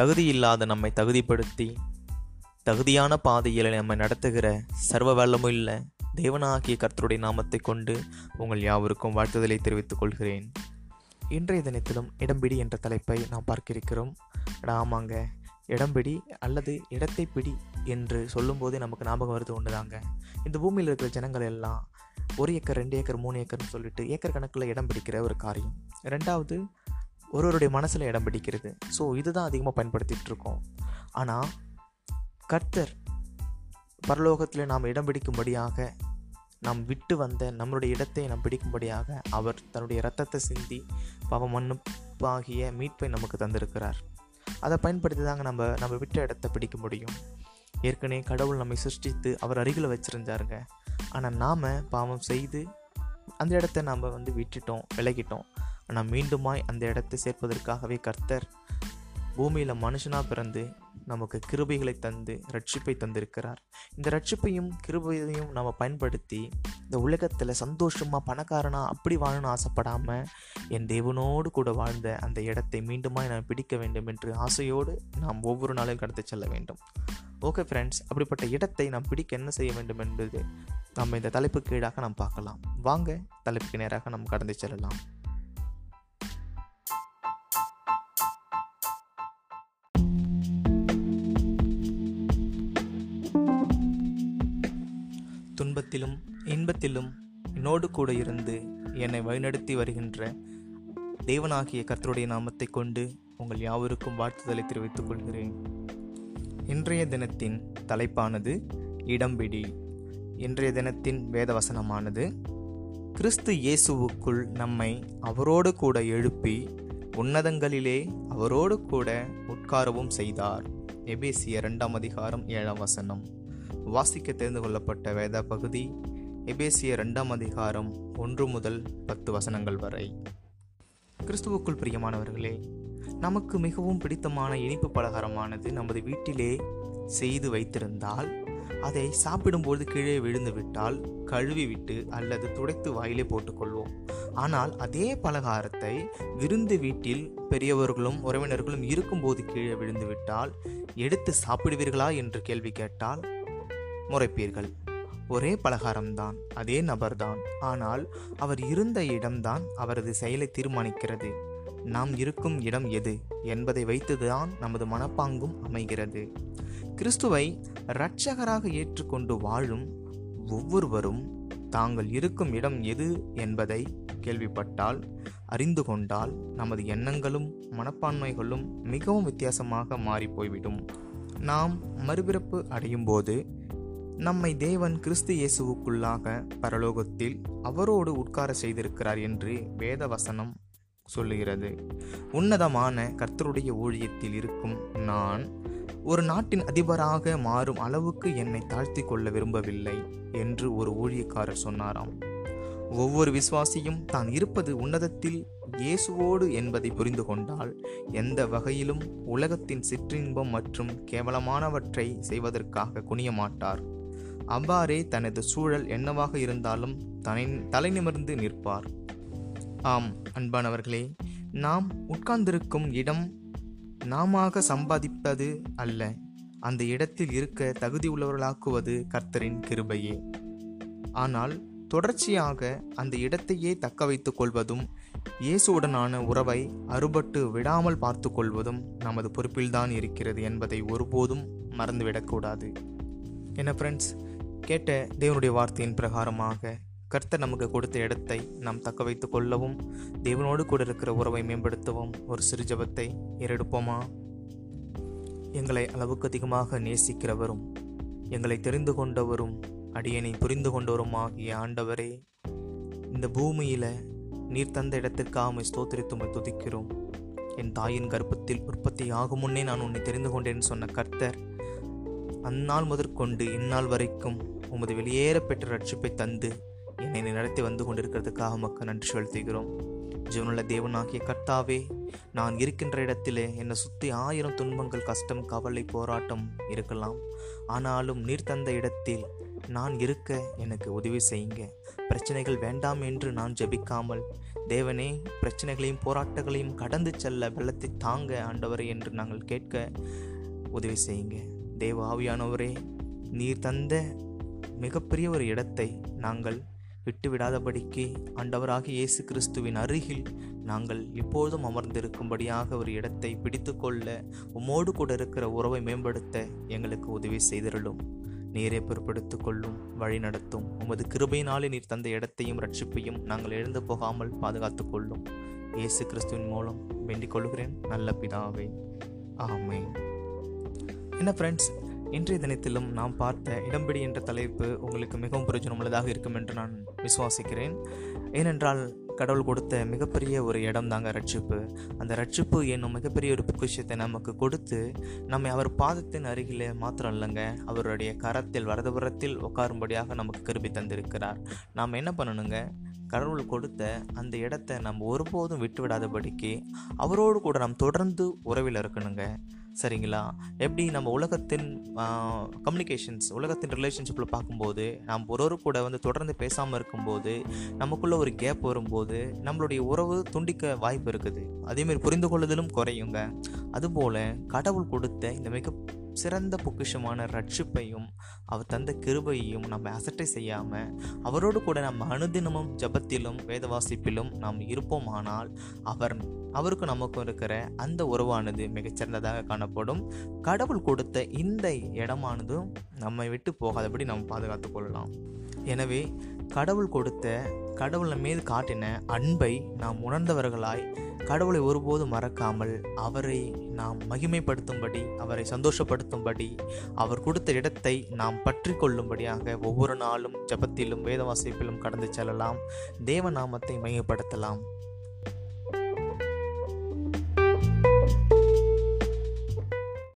தகுதியில்லாத நம்மை தகுதிப்படுத்தி தகுதியான பாதையில் நம்மை நடத்துகிற சர்வ வல்லமுள்ள தேவனாகிய கர்த்தருடைய நாமத்தை கொண்டு உங்கள் யாவருக்கும் வாழ்த்துதலை தெரிவித்துக் கொள்கிறேன். இன்றைய தினத்திலும் இடம்பிடி என்ற தலைப்பை நாம் பார்க்கிருக்கிறோம். ஆமாங்க இடம்பிடி அல்லது இடத்தை பிடி என்று சொல்லும்போதே நமக்கு ஞாபகம் வருது ஒன்றுதாங்க இந்த பூமியில் இருக்கிற ஜனங்கள் எல்லாம் ஒரு ஏக்கர் ரெண்டு ஏக்கர் மூணு ஏக்கர்னு சொல்லிட்டு ஏக்கர் கணக்கில் இடம் பிடிக்கிற ஒரு காரியம். ரெண்டாவது ஒருவருடைய மனசில் இடம் பிடிக்கிறது. ஸோ இதுதான் அதிகமாக பயன்படுத்திகிட்டு இருக்கோம் ஆனால் கர்த்தர் பரலோகத்தில் நாம் இடம் பிடிக்கும்படியாக நாம் விட்டு வந்த நம்மளுடைய இடத்தை நாம் பிடிக்கும்படியாக அவர் தன்னுடைய ரத்தத்தை சிந்தி பாவ மண்ணுப்பாகிய மீட்பை நமக்கு தந்திருக்கிறார். அதை பயன்படுத்தி தாங்க நம்ம நம்ம விட்ட இடத்த பிடிக்க முடியும். ஏற்கனவே கடவுள் நம்மை சிருஷ்டித்து அவர் அருகில் வச்சுருந்தாருங்க. ஆனால் நாம் பாவம் செய்து அந்த இடத்த நாம் வந்து விட்டுட்டோம் விலகிட்டோம். ஆனால் மீண்டுமாய் அந்த இடத்தை சேர்ப்பதற்காகவே கர்த்தர் பூமியில் மனுஷனாக பிறந்து நமக்கு கிருபைகளை தந்து ரட்சிப்பை தந்திருக்கிறார். இந்த ரட்சிப்பையும் கிருபையையும் நம்ம பயன்படுத்தி இந்த உலகத்தில் சந்தோஷமாக பணக்காரனா அப்படி வாழணும்னு ஆசைப்படாமல் என் தேவனோடு கூட வாழ்ந்த அந்த இடத்தை மீண்டுமாய் நான் பிடிக்க வேண்டும் என்று ஆசையோடு நாம் ஒவ்வொரு நாளும் கடந்து செல்ல வேண்டும். ஓகே ஃப்ரெண்ட்ஸ் அப்படிப்பட்ட இடத்தை நாம் பிடிக்க என்ன செய்ய வேண்டும் என்பது நம்ம இந்த தலைப்புக்கு கீழாக நாம் பார்க்கலாம். வாங்க தலைப்புக்கு நேராக நாம் கடந்து செல்லலாம். துன்பத்திலும் இன்பத்திலும் என்னோடு கூட இருந்து என்னை வழிநடத்தி வருகின்ற தேவனாகிய கர்த்தருடைய நாமத்தை கொண்டு உங்கள் யாவருக்கும் வாழ்த்துதலை தெரிவித்துக் கொள்கிறேன். இன்றைய தினத்தின் தலைப்பானது இடம்பிடி. இன்றைய தினத்தின் வேதவசனமானது கிறிஸ்து இயேசுவுக்குள் நம்மை அவரோடு கூட எழுப்பி உன்னதங்களிலே அவரோடு கூட உட்காரவும் செய்தார். எபேசிய இரண்டாம் அதிகாரம் ஏழாம் வசனம். வாசிக்க தெரிந்து கொள்ளப்பட்ட வேத பகுதி எபேசிய ரெண்டாம் அதிகாரம் ஒன்று முதல் பத்து வசனங்கள் வரை. கிறிஸ்துவுக்குள் பிரியமானவர்களே நமக்கு மிகவும் பிடித்தமான இனிப்பு பலகாரமானது நமது வீட்டிலே செய்து வைத்திருந்தால் அதை சாப்பிடும்போது கீழே விழுந்து விட்டால் கழுவி விட்டு அல்லது துடைத்து வாயிலே போட்டுக்கொள்வோம். ஆனால் அதே பலகாரத்தை விருந்து வீட்டில் பெரியவர்களும் உறவினர்களும் இருக்கும்போது கீழே விழுந்து விட்டால் எடுத்து சாப்பிடுவீர்களா என்று கேள்வி கேட்டால் முறைப்பீர்கள். ஒரே பலகாரம்தான் அதே நபர்தான். ஆனால் அவர் இருந்த இடம்தான் அவரது செயலை தீர்மானிக்கிறது. நாம் இருக்கும் இடம் எது என்பதை வைத்துதான் நமது மனப்பாங்கும் அமைகிறது. கிறிஸ்துவை இரட்சகராக ஏற்றுக்கொண்டு வாழும் ஒவ்வொருவரும் தாங்கள் இருக்கும் இடம் எது என்பதை கேள்விப்பட்டால் அறிந்து கொண்டால் நமது எண்ணங்களும் மனப்பான்மைகளும் மிகவும் வித்தியாசமாக மாறி போய்விடும். நாம் மறுபிறப்பு அடையும் போது நம்மை தேவன் கிறிஸ்து இயேசுவுக்குள்ளாக பரலோகத்தில் அவரோடு உட்கார செய்திருக்கிறார் என்று வேத வசனம் சொல்லுகிறது. உன்னதமான கர்த்தருடைய ஊழியத்தில் இருக்கும் நான் ஒரு நாட்டின் அதிபராக மாறும் அளவுக்கு என்னை தாழ்த்தி கொள்ள விரும்பவில்லை என்று ஒரு ஊழியக்காரர் சொன்னாராம். ஒவ்வொரு விசுவாசியும் தான் இருப்பது உன்னதத்தில் இயேசுவோடு என்பதை புரிந்து கொண்டால் எந்த வகையிலும் உலகத்தின் சிற்றின்பம் மற்றும் கேவலமானவற்றை செய்வதற்காக குனிய மாட்டார். அவ்வாறே தனது சூழல் என்னவாக இருந்தாலும் தலை தலை நிமிர்ந்து நிற்பார். ஆம் அன்பானவர்களே நாம் உட்கார்ந்திருக்கும் இடம் நாமாக சம்பாதிப்பது அல்ல. அந்த இடத்தில் இருக்க தகுதி உள்ளவர்களாக்குவது கர்த்தரின் கிருபையே. ஆனால் தொடர்ச்சியாக அந்த இடத்தையே தக்க வைத்துக் கொள்வதும் இயேசுவுடனான உறவை அறுபட்டு விடாமல் பார்த்து கொள்வதும் நமது பொறுப்பில்தான் இருக்கிறது என்பதை ஒருபோதும் மறந்துவிடக்கூடாது. என்ன ஃப்ரெண்ட்ஸ் கேட்ட தேவனுடைய வார்த்தையின் பிரகாரமாக கர்த்தர் நமக்கு கொடுத்த இடத்தை நாம் தக்க வைத்து கொள்ளவும் தேவனோடு கூட இருக்கிற உறவை மேம்படுத்தவும் ஒரு சிறு ஜபத்தை ஏறெடுப்போமா? எங்களை அளவுக்கு அதிகமாக நேசிக்கிறவரும் எங்களை தெரிந்து கொண்டவரும் அடியனை புரிந்து கொண்டவரும் ஆகிய ஆண்டவரே இந்த பூமியில் நீர் தந்த இடத்திற்காக ஸ்தோத்திரித்துமை துதிக்கிறோம். என் தாயின் கர்ப்பத்தில் உற்பத்தி ஆகும் முன்னே நான் உன்னை தெரிந்து கொண்டேன் சொன்ன கர்த்தர் அந்நாள் முதற்கொண்டு இந்நாள் வரைக்கும் உமது வெளியேற பெற்ற ரட்சிப்பை தந்து என்னை நடத்தி வந்து கொண்டிருக்கிறதுக்காக மக்கள் நன்றி செலுத்துகிறோம். ஜீவனுள்ள தேவனாகிய கர்த்தாவே நான் இருக்கின்ற இடத்திலே என்னை சுற்றி ஆயிரம் துன்பங்கள் கஷ்டம் கவலை போராட்டம் இருக்கலாம். ஆனாலும் நீர் தந்த இடத்தில் நான் இருக்க எனக்கு உதவி செய்யுங்க. பிரச்சனைகள் வேண்டாம் என்று நான் ஜபிக்காமல் தேவனே பிரச்சனைகளையும் போராட்டங்களையும் கடந்து செல்ல வெள்ளத்தை தாங்க ஆண்டவரை என்று நாங்கள் கேட்க உதவி செய்யுங்க. தேவ ஆவியானவரே நீர் தந்த மிகப்பெரிய ஒரு இடத்தை நாங்கள் விட்டுவிடாதபடிக்கு ஆண்டவராக இயேசு கிறிஸ்துவின் அருகில் நாங்கள் இப்போதும் அமர்ந்திருக்கும்படியாக ஒரு இடத்தை பிடித்துக்கொள்ள உம்மோடு கூட இருக்கிற உறவை மேம்படுத்த எங்களுக்கு உதவி செய்திருளும். நீரே பொறுப்படுத்திக் கொள்ளும் வழி நடத்தும். உமது கிருபையினாலே நீர் தந்த இடத்தையும் ரட்சிப்பையும் நாங்கள் எழுந்து போகாமல் பாதுகாத்து கொள்ளும். இயேசு கிறிஸ்துவின் மூலம் வேண்டிக் கொள்கிறேன். நல்ல பிதாவே. ஆமேன். என்ன ஃப்ரெண்ட்ஸ் இன்றைய தினத்திலும் நாம் பார்த்த இடம்பிடி என்ற தலைப்பு உங்களுக்கு மிகவும் பிரயோஜனமுள்ளதாக இருக்கும் என்று நான் விசுவாசிக்கிறேன். ஏனென்றால் கடவுள் கொடுத்த மிகப்பெரிய ஒரு இடம் தாங்க ரட்சிப்பு. அந்த ரட்சிப்பு என்னும் மிகப்பெரிய ஒரு பொக்கிஷத்தை நமக்கு கொடுத்து நம்மை அவர் பாதத்தின் அருகிலே மாத்திரம் இல்லைங்க அவருடைய கரத்தில் வரதுபுறத்தில் உட்காரும்படியாக நமக்கு கிருபி தந்திருக்கிறார். நாம் என்ன பண்ணணுங்க? கடவுள் கொடுத்த அந்த இடத்தை நம்ம ஒருபோதும் விட்டு விடாதபடிக்கு அவரோடு கூட நாம் தொடர்ந்து உறவில் இருக்கணுங்க. சரிங்களா? எப்படி நம்ம உலகத்தின் கம்யூனிகேஷன்ஸ் உலகத்தின் ரிலேஷன்ஷிப்பில் பார்க்கும்போது நாம் ஒரு கூட வந்து தொடர்ந்து பேசாமல் இருக்கும்போது நமக்குள்ளே ஒரு கேப் வரும்போது நம்மளுடைய உறவு துண்டிக்க வாய்ப்பு இருக்குது. அதேமாரி புரிந்து கொள்ளுதலும் குறையுங்க. அதுபோல் கடவுள் கொடுத்த இந்த மிக சிறந்த பொக்கிஷமான ரட்சிப்பையும் அவர் தந்த கிருபையையும் நம்ம அசட்டை செய்யாமல் அவரோடு கூட நம்ம அனுதினமும் ஜபத்திலும் வேத வாசிப்பிலும் நாம் இருப்போமானால் அவர் அவருக்கும் நமக்கும் இருக்கிற அந்த உறவானது மிகச்சிறந்ததாக காணப்படும். கடவுள் கொடுத்த இந்த இடமானதும் நம்மை விட்டு போகாதபடி நாம் பாதுகாத்து கொள்ளலாம். எனவே கடவுள் கொடுத்த கடவுளை மீது காட்டின அன்பை நாம் உணர்ந்தவர்களாய் கடவுளை ஒருபோதும் மறக்காமல் அவரை நாம் மகிமைப்படுத்தும்படி அவரை சந்தோஷப்படுத்தும்படி அவர் கொடுத்த இடத்தை நாம் பற்றி கொள்ளும்படியாக ஒவ்வொரு நாளும் ஜபத்திலும் வேத வாசிப்பிலும் கடந்து செல்லலாம். தேவ நாமத்தை மையப்படுத்தலாம்.